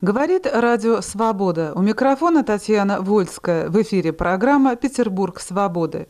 Говорит радио «Свобода». У микрофона Татьяна Вольская. В эфире программа «Петербург свободы».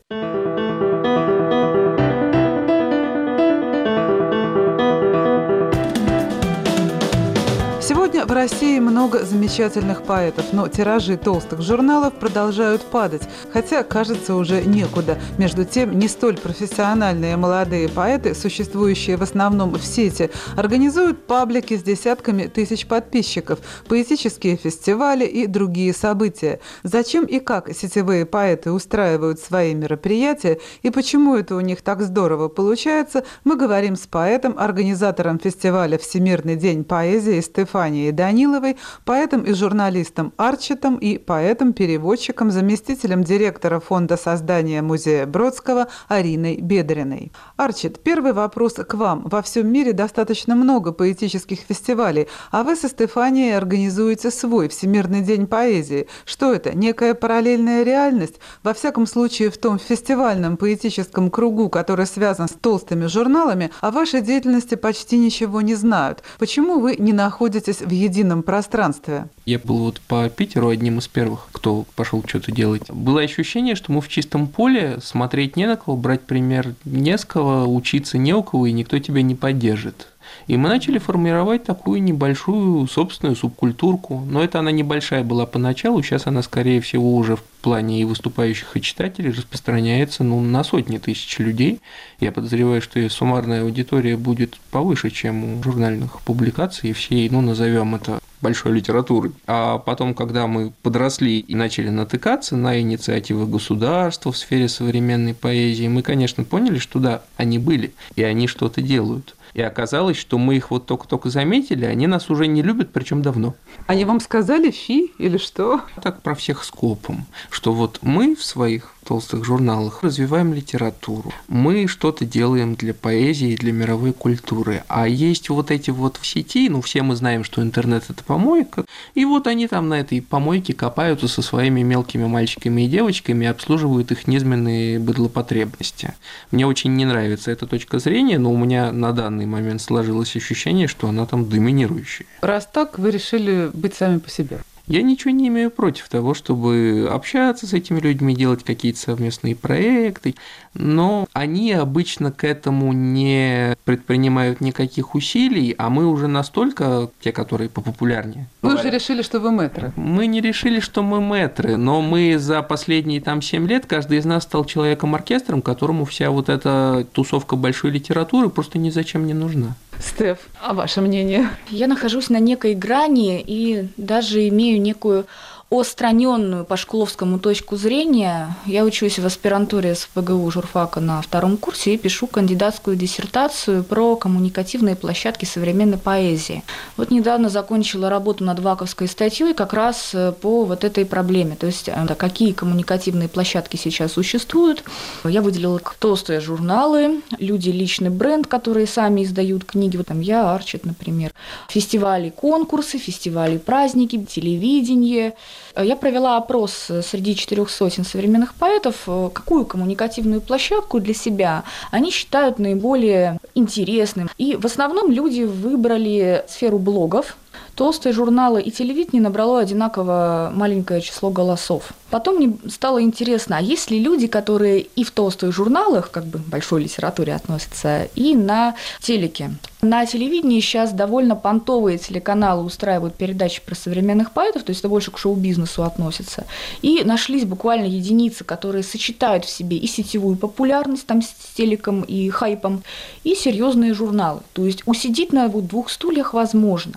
В России много замечательных поэтов, но тиражи толстых журналов продолжают падать, хотя, кажется, уже некуда. Между тем, не столь профессиональные молодые поэты, существующие в основном в сети, организуют паблики с десятками тысяч подписчиков, поэтические фестивали и другие события. Зачем и как сетевые поэты устраивают свои мероприятия и почему это у них так здорово получается, мы говорим с поэтом, организатором фестиваля «Всемирный день поэзии» Стефанией Даниловой, поэтом и журналистом Арчетом и поэтом-переводчиком, заместителем директора фонда создания музея Бродского Ариной Бедриной. Арчет, первый вопрос к вам. Во всем мире достаточно много поэтических фестивалей, а вы со Стефанией организуете свой Всемирный день поэзии. Что это? Некая параллельная реальность? Во всяком случае, в том фестивальном поэтическом кругу, который связан с толстыми журналами, о вашей деятельности почти ничего не знают. Почему вы не находите находитесь в едином пространстве. Я был вот по Питеру одним из первых, кто пошел что-то делать. Было ощущение, что мы в чистом поле, смотреть не на кого, брать пример не с кого, учиться не у кого, и никто тебя не поддержит. И мы начали формировать такую небольшую собственную субкультурку. Но это она небольшая была поначалу, сейчас она, скорее всего, уже в плане и выступающих, и читателей распространяется ну, на сотни тысяч людей. Я подозреваю, что и суммарная аудитория будет повыше, чем у журнальных публикаций, и всей, ну, назовем это большой литературы. А потом, когда мы подросли и начали натыкаться на инициативы государства в сфере современной поэзии, мы, конечно, поняли, что да, они были, и они что-то делают. И оказалось, что мы их вот только-только заметили, они нас уже не любят, причем давно. Они вам сказали фи или что? Так про всех скопом, что вот мы в своих толстых журналах развиваем литературу, мы что-то делаем для поэзии, для мировой культуры, а есть вот эти вот в сети, ну все мы знаем, что интернет это помойка, и вот они там на этой помойке копаются со своими мелкими мальчиками и девочками и обслуживают их низменные быдлопотребности. Мне очень не нравится эта точка зрения, но у меня на данный момент сложилось ощущение, что она там доминирующая. Раз так, вы решили быть сами по себе. Я ничего не имею против того, чтобы общаться с этими людьми, делать какие-то совместные проекты, но они обычно к этому не предпринимают никаких усилий, а мы уже настолько, те, которые попопулярнее. Вы уже решили, что вы мэтры. Мы не решили, что мы мэтры, но мы за последние там 7 лет, каждый из нас стал человеком-оркестром, которому вся вот эта тусовка большой литературы просто ни зачем не нужна. Стеф, а ваше мнение? Я нахожусь на некой грани и даже имею некую отстраненную по шкловскому точку зрения. Я учусь в аспирантуре СПГУ журфака на втором курсе и пишу кандидатскую диссертацию про коммуникативные площадки современной поэзии. Вот недавно закончила работу над ваковской статьей как раз э, по вот этой проблеме. То есть э, какие коммуникативные площадки сейчас существуют. Я выделила толстые журналы, люди личный бренд, которые сами издают книги. Вот там я, Арчит, например. Фестивали, конкурсы, фестивали, праздники, телевидение – я провела опрос среди четырех сотен современных поэтов, э, какую коммуникативную площадку для себя они считают наиболее интересным. И в основном люди выбрали сферу блогов, Толстые журналы и телевидение набрало одинаково маленькое число голосов. Потом мне стало интересно, а есть ли люди, которые и в толстых журналах, как бы большой литературе относятся, и на телеке. На телевидении сейчас довольно понтовые телеканалы устраивают передачи про современных поэтов, то есть это больше к шоу-бизнесу относится. И нашлись буквально единицы, которые сочетают в себе и сетевую популярность там с телеком и хайпом, и серьезные журналы. То есть усидеть на вот двух стульях возможно.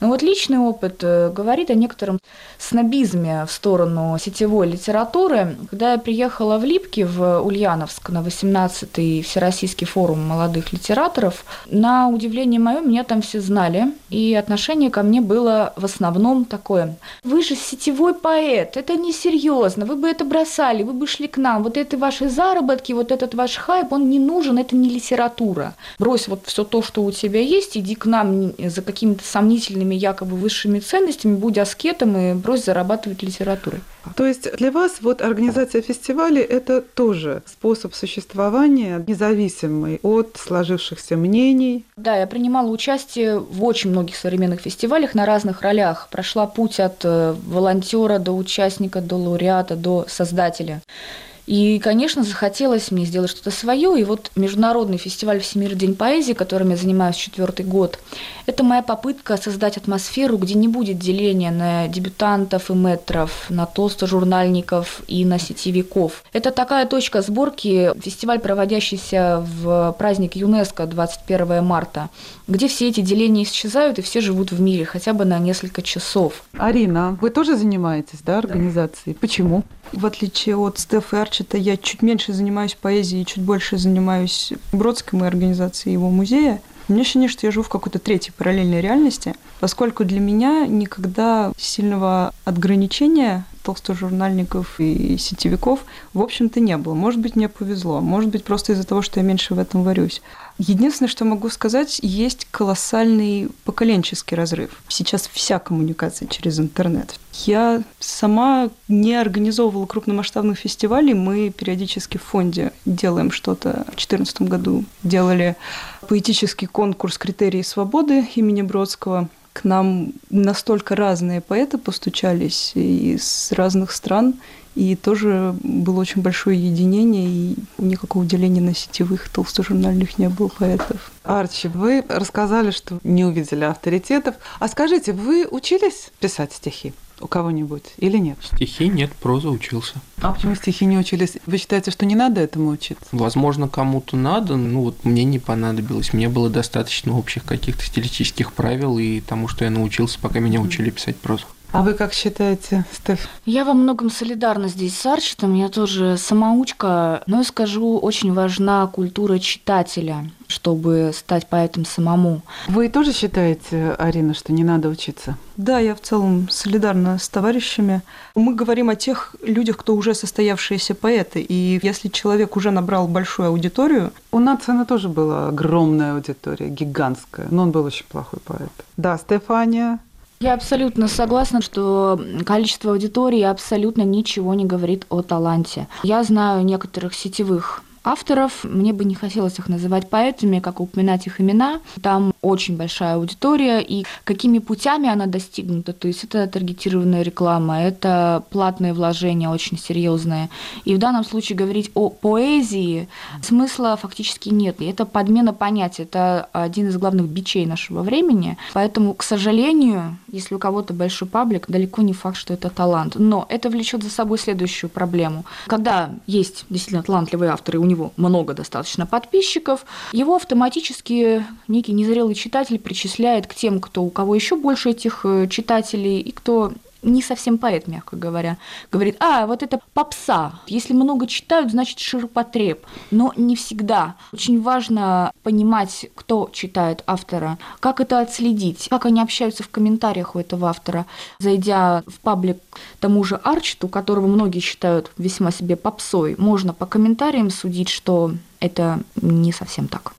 Но вот личный опыт э, говорит о некотором снобизме в сторону сетевой литературы. Когда я приехала в Липки, в Ульяновск, на 18-й Всероссийский форум молодых литераторов, на удивление мое, меня там все знали, и отношение ко мне было в основном такое. Вы же сетевой поэт, это несерьезно, вы бы это бросали, вы бы шли к нам, вот это ваши заработки, вот этот ваш хайп, он не нужен, это не литература. Брось вот все то, что у тебя есть, иди к нам за какими-то сомнительными якобы высшими ценностями, будь аскетом и брось зарабатывать литературой. То есть для вас вот организация фестивалей – это тоже способ существования независимый от сложившихся мнений? Да, я принимала участие в очень многих современных фестивалях на разных ролях. Прошла путь от э, волонтера до участника, до лауреата, до создателя. И, конечно, захотелось мне сделать что-то свое. И вот Международный фестиваль «Всемирный день поэзии», которым я занимаюсь четвертый год, это моя попытка создать атмосферу, где не будет деления на дебютантов и метров, на толстожурнальников и на сетевиков. Это такая точка сборки, фестиваль, проводящийся в праздник ЮНЕСКО 21 марта, где все эти деления исчезают и все живут в мире хотя бы на несколько часов. Арина, вы тоже занимаетесь, да, организацией? Почему? В отличие от Стеф и Арчета, я чуть меньше занимаюсь поэзией, чуть больше занимаюсь Бродской моей организацией его музея. Мне ощущение, что я живу в какой-то третьей параллельной реальности, поскольку для меня никогда сильного отграничения толстожурнальников и сетевиков, в общем-то, не было. Может быть, мне повезло, может быть, просто из-за того, что я меньше в этом варюсь. Единственное, что могу сказать, есть колоссальный поколенческий разрыв. Сейчас вся коммуникация через интернет. Я сама не организовывала крупномасштабных фестивалей. Мы периодически в фонде делаем что-то. В 2014 году делали поэтический конкурс «Критерии свободы» имени Бродского к нам настолько разные поэты постучались из разных стран, и тоже было очень большое единение, и никакого деления на сетевых толстожурнальных не было поэтов. Арчи, вы рассказали, что не увидели авторитетов. А скажите, вы учились писать стихи? У кого-нибудь или нет? Стихи нет, проза учился. А почему стихи не учились? Вы считаете, что не надо этому учиться? Возможно, кому-то надо, ну вот мне не понадобилось. Мне было достаточно общих каких-то стилистических правил и тому, что я научился, пока меня учили писать прозу. А вы как считаете, Стеф? Я во многом солидарна здесь с Арчитом. Я тоже самоучка, но я скажу, очень важна культура читателя, чтобы стать поэтом самому. Вы тоже считаете, Арина, что не надо учиться? Да, я в целом солидарна с товарищами. Мы говорим о тех людях, кто уже состоявшиеся поэты. И если человек уже набрал большую аудиторию... У Нацина тоже была огромная аудитория, гигантская, но он был очень плохой поэт. Да, Стефания, я абсолютно согласна, что количество аудитории абсолютно ничего не говорит о таланте. Я знаю некоторых сетевых авторов. Мне бы не хотелось их называть поэтами, как упоминать их имена. Там очень большая аудитория, и какими путями она достигнута. То есть это таргетированная реклама, это платные вложения очень серьезные. И в данном случае говорить о поэзии смысла фактически нет. И это подмена понятия, это один из главных бичей нашего времени. Поэтому, к сожалению, если у кого-то большой паблик, далеко не факт, что это талант. Но это влечет за собой следующую проблему. Когда есть действительно талантливые авторы, у него много достаточно подписчиков, его автоматически некий незрелый читатель причисляет к тем, кто у кого еще больше этих э, читателей и кто не совсем поэт, мягко говоря, говорит, а, вот это попса. Если много читают, значит ширпотреб. Но не всегда. Очень важно понимать, кто читает автора, как это отследить, как они общаются в комментариях у этого автора. Зайдя в паблик тому же Арчту, которого многие считают весьма себе попсой, можно по комментариям судить, что это не совсем так.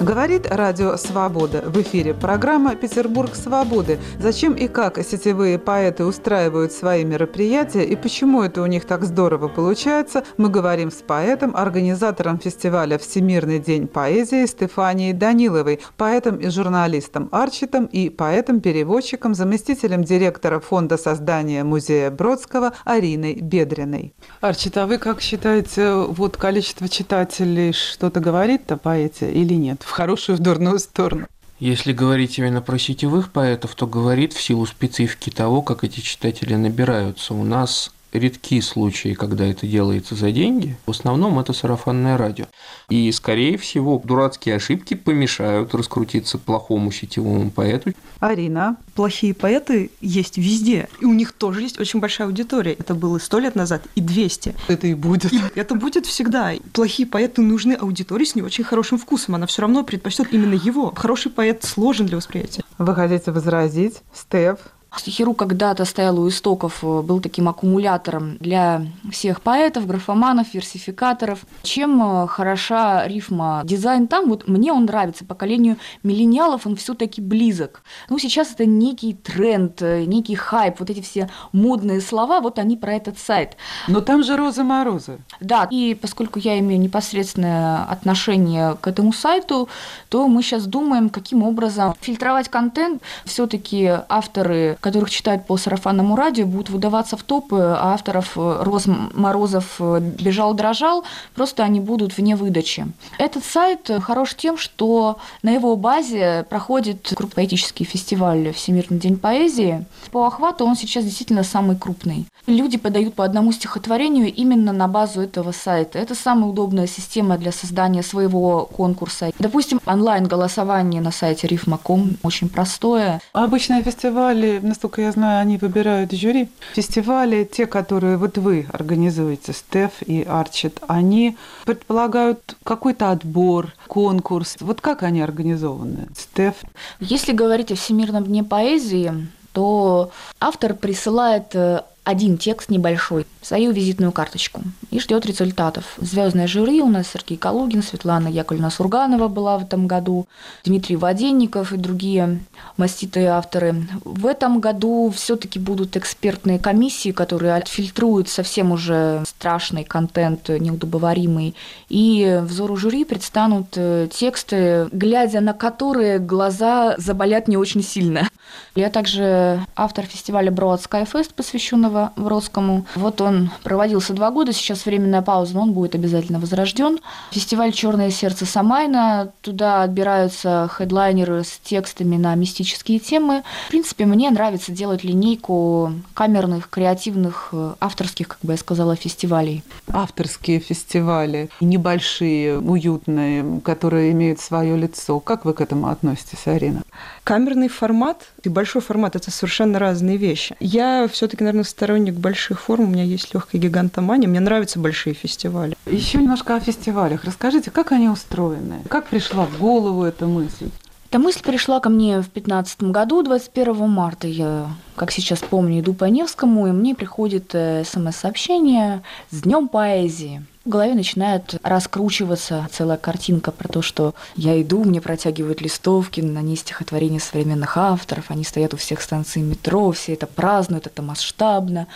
Говорит Радио Свобода. В эфире программа «Петербург свободы». Зачем и как сетевые поэты устраивают свои мероприятия и почему это у них так здорово получается, мы говорим с поэтом, организатором фестиваля «Всемирный день поэзии» Стефанией Даниловой, поэтом и журналистом Арчитом и поэтом-переводчиком, заместителем директора фонда создания музея Бродского Ариной Бедриной. Арчит, а вы как считаете, вот количество читателей что-то говорит о поэте или нет? В хорошую, в дурную сторону. Если говорить именно про сетевых поэтов, то говорит в силу специфики того, как эти читатели набираются. У нас редки случаи, когда это делается за деньги. В основном это сарафанное радио. И, скорее всего, дурацкие ошибки помешают раскрутиться плохому сетевому поэту. Арина. Плохие поэты есть везде. И у них тоже есть очень большая аудитория. Это было сто лет назад и 200. Это и будет. И это будет всегда. Плохие поэты нужны аудитории с не очень хорошим вкусом. Она все равно предпочтет именно его. Хороший поэт сложен для восприятия. Вы хотите возразить, Стеф? Стихиру когда-то стоял у истоков, э, был таким аккумулятором для всех поэтов, графоманов, версификаторов. Чем э, хороша рифма? Дизайн там, вот мне он нравится, поколению миллениалов он все таки близок. Ну, сейчас это некий тренд, э, некий хайп, вот эти все модные слова, вот они про этот сайт. Но там же Роза Морозы. Да, и поскольку я имею непосредственное отношение к этому сайту, то мы сейчас думаем, каким образом фильтровать контент. все таки авторы которых читают по сарафанному радио, будут выдаваться в топы, а авторов э, Роз Морозов э, «Бежал-дрожал», просто они будут вне выдачи. Этот сайт хорош тем, что на его базе проходит поэтический фестиваль «Всемирный день поэзии». По охвату он сейчас действительно самый крупный. Люди подают по одному стихотворению именно на базу этого сайта. Это самая удобная система для создания своего конкурса. Допустим, онлайн-голосование на сайте рифма.ком очень простое. обычные фестивали насколько я знаю, они выбирают жюри. Фестивали, те, которые вот вы организуете, Стеф и Арчит, они предполагают какой-то отбор, конкурс. Вот как они организованы? Стеф? Если говорить о Всемирном дне поэзии, то автор присылает э, один текст небольшой, свою визитную карточку и ждет результатов. Звездное жюри у нас Сергей Калугин, Светлана Яковлевна Сурганова была в этом году, Дмитрий Воденников и другие маститые авторы. В этом году все-таки будут экспертные комиссии, которые отфильтруют совсем уже страшный контент, неудобоваримый, и взору жюри предстанут э, тексты, глядя на которые глаза заболят не очень сильно. Я также автор фестиваля Broad Sky Fest, посвященного Бродскому. Вот он проводился два года, сейчас временная пауза, но он будет обязательно возрожден. Фестиваль «Черное сердце Самайна», туда отбираются хедлайнеры с текстами на мистические темы. В принципе, мне нравится делать линейку камерных, креативных, авторских, как бы я сказала, фестивалей. Авторские фестивали, небольшие, уютные, которые имеют свое лицо. Как вы к этому относитесь, Арина? Камерный формат и большой формат – это совершенно разные вещи. Я все таки наверное, сторонник больших форм. У меня есть легкая гигантомания. Мне нравятся большие фестивали. Еще немножко о фестивалях. Расскажите, как они устроены? Как пришла в голову эта мысль? Эта мысль пришла ко мне в 2015 году, 21 марта. Я, как сейчас помню, иду по Невскому, и мне приходит э, смс-сообщение «С днем поэзии». В голове начинает раскручиваться целая картинка про то, что я иду, мне протягивают листовки, на ней стихотворения современных авторов, они стоят у всех станций метро, все это празднуют, это масштабно.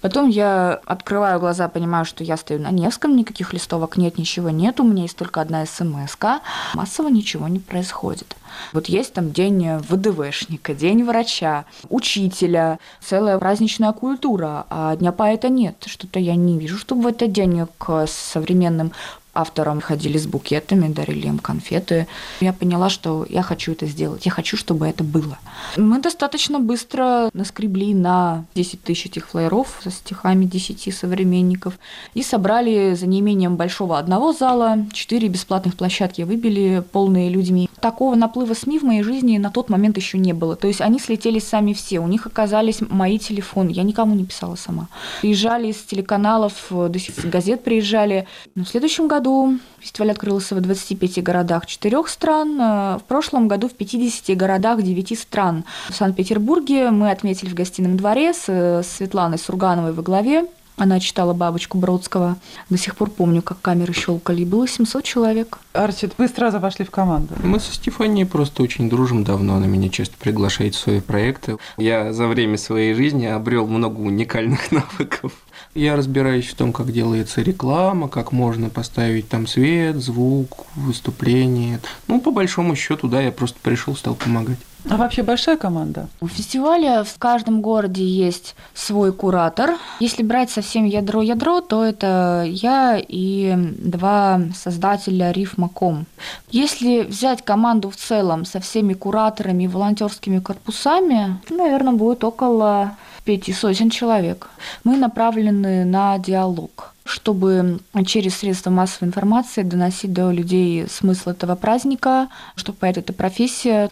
Потом я открываю глаза, понимаю, что я стою на Невском, никаких листовок нет, ничего нет, у меня есть только одна смс -ка. Массово ничего не происходит. Вот есть там день ВДВшника, день врача, учителя, целая праздничная культура, а Дня поэта нет. Что-то я не вижу, чтобы в этот день к современным авторам ходили с букетами, дарили им конфеты. Я поняла, что я хочу это сделать. Я хочу, чтобы это было. Мы достаточно быстро наскребли на 10 тысяч этих флайеров со стихами 10 современников и собрали за неимением большого одного зала 4 бесплатных площадки, выбили полные людьми. Такого наплыва СМИ в моей жизни на тот момент еще не было. То есть они слетели сами все. У них оказались мои телефоны. Я никому не писала сама. Приезжали из телеканалов, до сих газет приезжали. Но в следующем году году фестиваль открылся в 25 городах 4 стран, э, в прошлом году в 50 городах 9 стран. В Санкт-Петербурге мы отметили в гостином дворе с Светланой Сургановой во главе. Она читала «Бабочку» Бродского. До сих пор помню, как камеры щелкали. Было 700 человек. Арчит, вы сразу вошли в команду. Мы со Стефанией просто очень дружим давно. Она меня часто приглашает в свои проекты. Я за время своей жизни обрел много уникальных навыков. Я разбираюсь в том, как делается реклама, как можно поставить там свет, звук, выступление. Ну, по большому счету, да, я просто пришел, стал помогать. А вообще большая команда? У фестиваля в каждом городе есть свой куратор. Если брать совсем ядро-ядро, то это я и два создателя рифма.ком. Если взять команду в целом со всеми кураторами и волонтерскими корпусами, наверное, будет около пяти сотен человек. Мы направлены на диалог чтобы через средства массовой информации доносить до людей смысл этого праздника, что поэт – это профессия,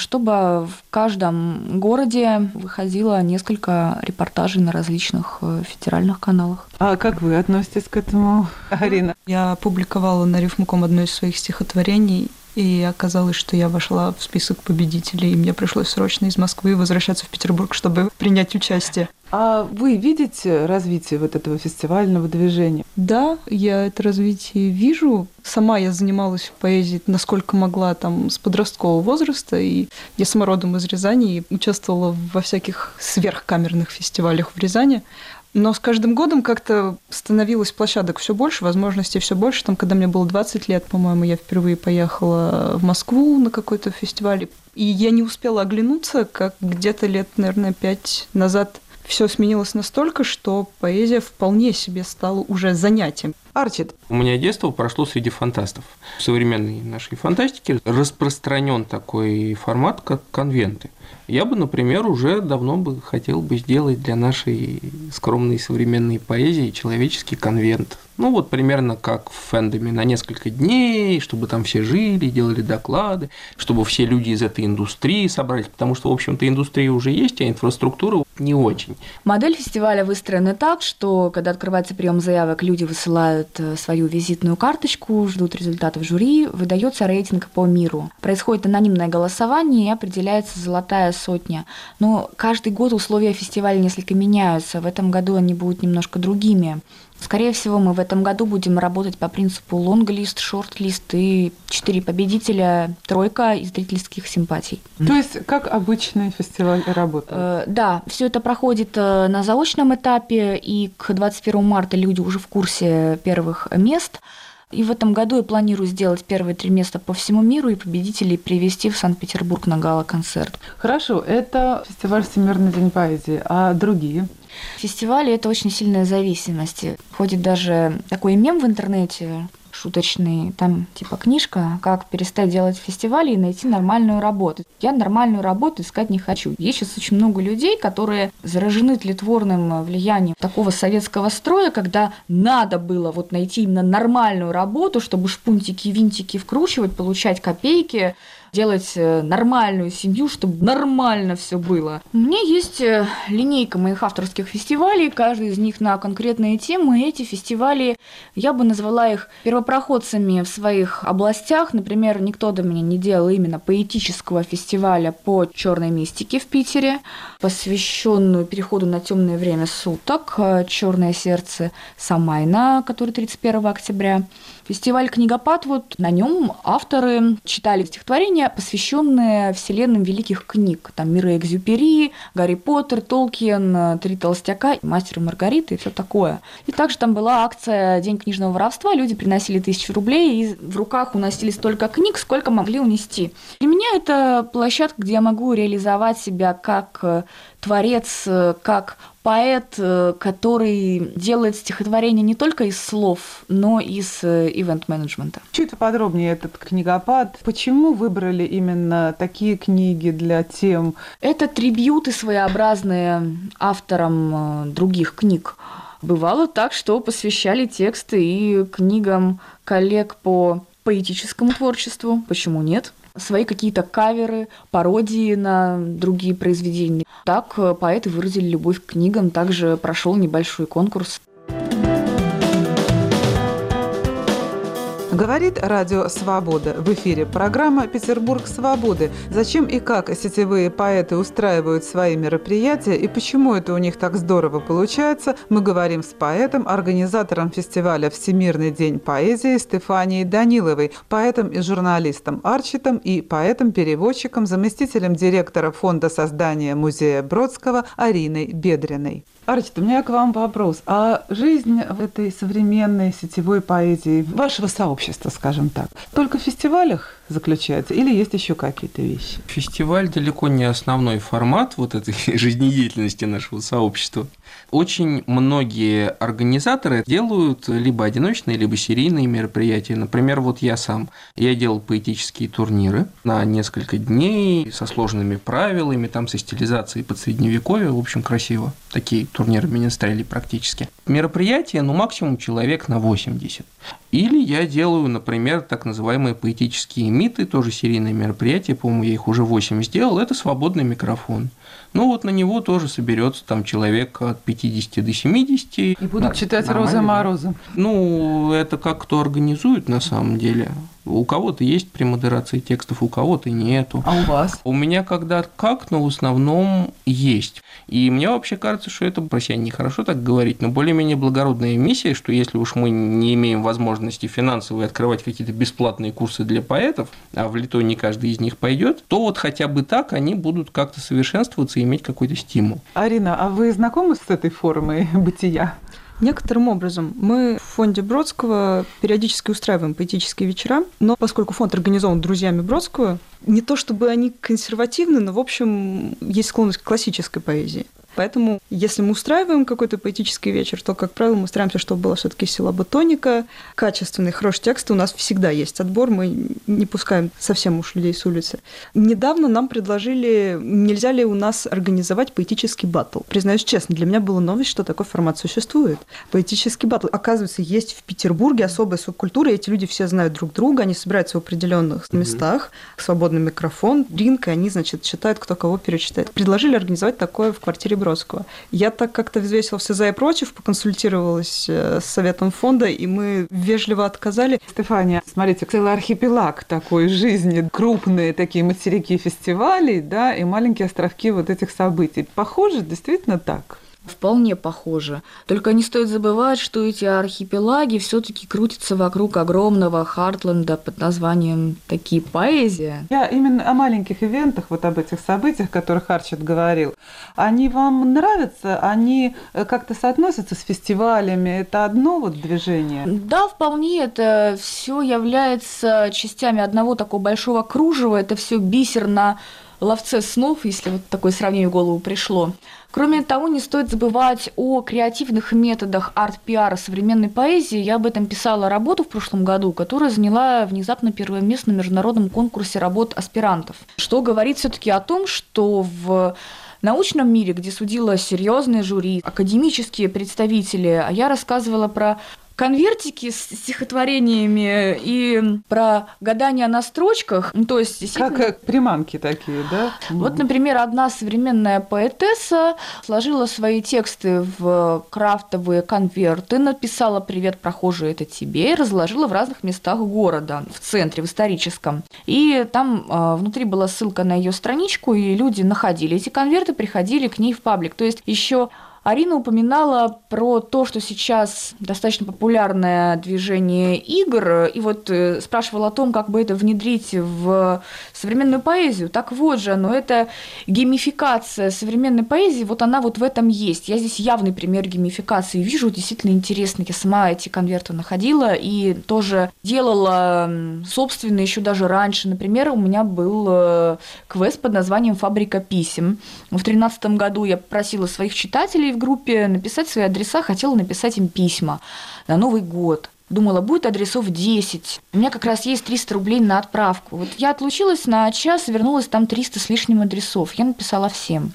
чтобы в каждом городе выходило несколько репортажей на различных э, федеральных каналах. А как вы относитесь к этому, Арина? Я публиковала на Рифмуком одно из своих стихотворений, И оказалось, что я вошла в список победителей, и мне пришлось срочно из Москвы возвращаться в Петербург, чтобы принять участие. А вы видите развитие вот этого фестивального движения? Да, я это развитие вижу. Сама я занималась поэзией, насколько могла, там, с подросткового возраста, и я сама родом из Рязани и участвовала во всяких сверхкамерных фестивалях в Рязани. Но с каждым годом как-то становилось площадок все больше, возможностей все больше. Там, когда мне было 20 лет, по-моему, я впервые поехала в Москву на какой-то фестиваль. И я не успела оглянуться, как где-то лет, наверное, пять назад все сменилось настолько, что поэзия вполне себе стала уже занятием. Арчит. У меня детство прошло среди фантастов. В современной нашей фантастике распространен такой формат, как конвенты. Я бы, например, уже давно бы хотел бы сделать для нашей скромной современной поэзии человеческий конвент. Ну вот примерно как в фэндоме на несколько дней, чтобы там все жили, делали доклады, чтобы все люди из этой индустрии собрались, потому что, в общем-то, индустрия уже есть, а инфраструктура не очень. Модель фестиваля выстроена так, что когда открывается прием заявок, люди высылают э, свою визитную карточку, ждут результатов жюри, выдается рейтинг по миру. Происходит анонимное голосование и определяется золотая сотня. Но каждый год условия фестиваля несколько меняются. В этом году они будут немножко другими. Скорее всего, мы в этом году будем работать по принципу лонглист, шорт-лист и четыре победителя, тройка из зрительских симпатий. То есть, как обычный фестиваль работает? Э, да, все это проходит э, на заочном этапе, и к 21 марта люди уже в курсе первых мест. И в этом году я планирую сделать первые три места по всему миру и победителей привести в Санкт-Петербург на гала-концерт. Хорошо, это фестиваль Всемирный день поэзии, а другие? Фестивали – это очень сильная зависимость. Ходит даже такой мем в интернете, шуточный, там типа книжка «Как перестать делать фестивали и найти нормальную работу». Я нормальную работу искать не хочу. Есть сейчас очень много людей, которые заражены тлетворным влиянием такого советского строя, когда надо было вот найти именно нормальную работу, чтобы шпунтики, винтики вкручивать, получать копейки, делать э, нормальную семью, чтобы нормально все было. У меня есть э, линейка моих авторских фестивалей, каждый из них на конкретные темы. Эти фестивали, я бы назвала их первопроходцами в своих областях. Например, никто до меня не делал именно поэтического фестиваля по черной мистике в Питере, посвященную переходу на темное время суток, Черное сердце Самайна, который 31 октября. Фестиваль «Книгопад», вот на нем авторы читали стихотворения, посвященные вселенным великих книг. Там «Миры Экзюпери», «Гарри Поттер», «Толкиен», «Три толстяка», «Мастер и Маргарита» и все такое. И также там была акция «День книжного воровства». Люди приносили тысячу рублей и в руках уносили столько книг, сколько могли унести. Для меня это площадка, где я могу реализовать себя как творец, как поэт, э, который делает стихотворение не только из слов, но и из э, ивент-менеджмента. Чуть подробнее этот книгопад. Почему выбрали именно такие книги для тем? Это трибьюты своеобразные авторам э, других книг. Бывало так, что посвящали тексты и книгам коллег по поэтическому творчеству. Почему нет? Свои какие-то каверы, пародии на другие произведения. Так э, поэты выразили любовь к книгам, также прошел небольшой конкурс. Говорит Радио Свобода. В эфире программа «Петербург свободы». Зачем и как сетевые поэты устраивают свои мероприятия и почему это у них так здорово получается, мы говорим с поэтом, организатором фестиваля «Всемирный день поэзии» Стефанией Даниловой, поэтом и журналистом Арчитом и поэтом-переводчиком, заместителем директора фонда создания музея Бродского Ариной Бедриной. Арчит, у меня к вам вопрос. А жизнь в этой современной сетевой поэзии вашего сообщества, скажем так, только в фестивалях заключается или есть еще какие-то вещи? Фестиваль далеко не основной формат вот этой жизнедеятельности нашего сообщества. Очень многие организаторы делают либо одиночные, либо серийные мероприятия. Например, вот я сам. Я делал поэтические турниры на несколько дней со сложными правилами, там со стилизацией под средневековье. В общем, красиво. Такие турниры министрели практически. Мероприятие, ну, максимум человек на 80. Или я делаю, например, так называемые поэтические миты, тоже серийные мероприятия, по-моему, я их уже 8 сделал, это свободный микрофон. Ну вот на него тоже соберется там человек от 50 до 70. И будут читать Роза Мороза. Ну, это как кто организует на самом деле. У кого-то есть премодерация текстов, у кого-то нету. А у вас? У меня когда как, но в основном есть. И мне вообще кажется, что это, про себя нехорошо так говорить, но более-менее благородная миссия, что если уж мы не имеем возможности финансовой открывать какие-то бесплатные курсы для поэтов, а в лито не каждый из них пойдет, то вот хотя бы так они будут как-то совершенствоваться и иметь какой-то стимул. Арина, а вы знакомы с этой формой бытия? Некоторым образом мы в фонде Бродского периодически устраиваем поэтические вечера, но поскольку фонд организован друзьями Бродского, не то чтобы они консервативны, но, в общем, есть склонность к классической поэзии. Поэтому, если мы устраиваем какой-то поэтический вечер, то, как правило, мы стараемся, чтобы была все-таки силаба тоника, качественный, хороший текст. У нас всегда есть отбор, мы не пускаем совсем уж людей с улицы. Недавно нам предложили, нельзя ли у нас организовать поэтический батл. Признаюсь честно, для меня была новость, что такой формат существует. Поэтический батл. Оказывается, есть в Петербурге особая субкультура, эти люди все знают друг друга, они собираются в определенных местах, свободный микрофон, ринг, и они, значит, читают, кто кого перечитает. Предложили организовать такое в квартире Бродского. Я так как-то взвесила все за и против, поконсультировалась э, с советом фонда, и мы вежливо отказали. Стефания, смотрите, целый архипелаг такой жизни, крупные такие материки фестивалей, да, и маленькие островки вот этих событий. Похоже, действительно так? Вполне похоже. Только не стоит забывать, что эти архипелаги все-таки крутятся вокруг огромного Хартленда под названием «Такие поэзия». Я именно о маленьких ивентах, вот об этих событиях, о которых Арчит говорил. Они вам нравятся? Они э, как-то соотносятся с фестивалями? Это одно вот движение? Да, вполне. Это все является частями одного такого большого кружева. Это все бисер на ловце снов, если вот такое сравнение в голову пришло. Кроме того, не стоит забывать о креативных методах арт-пиара современной поэзии. Я об этом писала работу в прошлом году, которая заняла внезапно первое место на международном конкурсе работ аспирантов. Что говорит все-таки о том, что в научном мире, где судила серьезные жюри, академические представители, а я рассказывала про конвертики с стихотворениями и про гадания на строчках. Ну, то есть, действительно... Как приманки такие, да? Вот, например, одна современная поэтесса сложила свои тексты в крафтовые конверты, написала «Привет, прохожий, это тебе» и разложила в разных местах города, в центре, в историческом. И там э, внутри была ссылка на ее страничку, и люди находили эти конверты, приходили к ней в паблик. То есть еще Арина упоминала про то, что сейчас достаточно популярное движение игр, и вот э, спрашивала о том, как бы это внедрить в современную поэзию. Так вот же, но это геймификация современной поэзии, вот она вот в этом есть. Я здесь явный пример геймификации вижу, действительно интересно. Я сама эти конверты находила и тоже делала собственно еще даже раньше. Например, у меня был э, квест под названием «Фабрика писем». В 2013 году я попросила своих читателей в группе написать свои адреса, хотела написать им письма на Новый год. Думала, будет адресов 10. У меня как раз есть 300 рублей на отправку. Вот я отлучилась на час, вернулась, там 300 с лишним адресов. Я написала всем.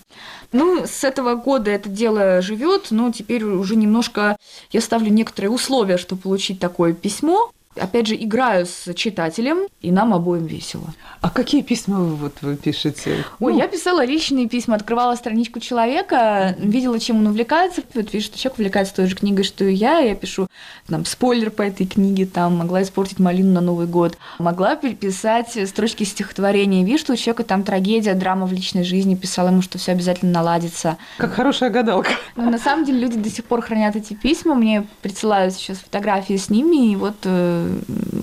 Ну, с этого года это дело живет, но теперь уже немножко я ставлю некоторые условия, чтобы получить такое письмо опять же, играю с читателем, и нам обоим весело. А какие письма вы, вот, вы пишете? Ой, ну... я писала личные письма, открывала страничку человека, видела, чем он увлекается. Вот вижу, что человек увлекается той же книгой, что и я, я пишу там спойлер по этой книге, там могла испортить малину на Новый год, могла переписать строчки стихотворения. Вижу, что у человека там трагедия, драма в личной жизни, писала ему, что все обязательно наладится. Как хорошая гадалка. Но на самом деле люди до сих пор хранят эти письма, мне присылают сейчас фотографии с ними, и вот э,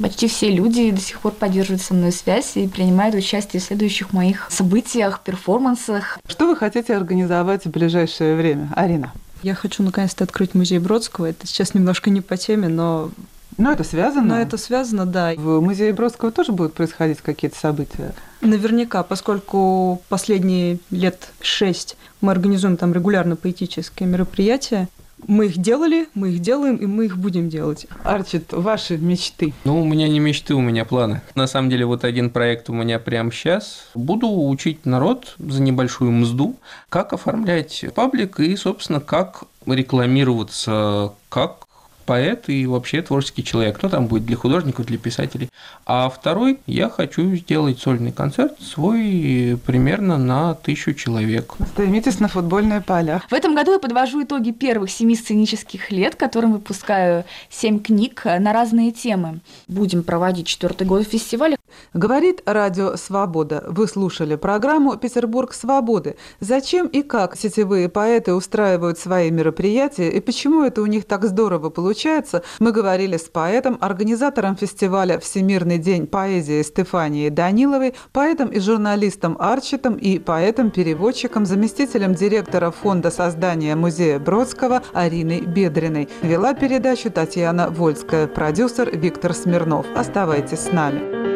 почти все люди до сих пор поддерживают со мной связь и принимают участие в следующих моих событиях, перформансах. Что вы хотите организовать в ближайшее время, Арина? Я хочу наконец-то открыть музей Бродского. Это сейчас немножко не по теме, но но это связано? Но это связано, да. В музее Бродского тоже будут происходить какие-то события? Наверняка, поскольку последние лет шесть мы организуем там регулярно поэтические мероприятия, мы их делали, мы их делаем, и мы их будем делать. Арчит, ваши мечты? Ну, у меня не мечты, у меня планы. На самом деле, вот один проект у меня прямо сейчас. Буду учить народ за небольшую мзду, как оформлять паблик и, собственно, как рекламироваться как поэт и вообще творческий человек. Ну, там будет для художников, для писателей. А второй, я хочу сделать сольный концерт свой примерно на тысячу человек. Стремитесь на футбольные поля. В этом году я подвожу итоги первых семи сценических лет, которым выпускаю семь книг на разные темы. Будем проводить четвертый год фестиваля. Говорит Радио Свобода. Вы слушали программу «Петербург свободы». Зачем и как сетевые поэты устраивают свои мероприятия и почему это у них так здорово получается, мы говорили с поэтом, организатором фестиваля «Всемирный день поэзии» Стефанией Даниловой, поэтом и журналистом Арчитом и поэтом-переводчиком, заместителем директора фонда создания музея Бродского Ариной Бедриной. Вела передачу Татьяна Вольская, продюсер Виктор Смирнов. Оставайтесь с нами.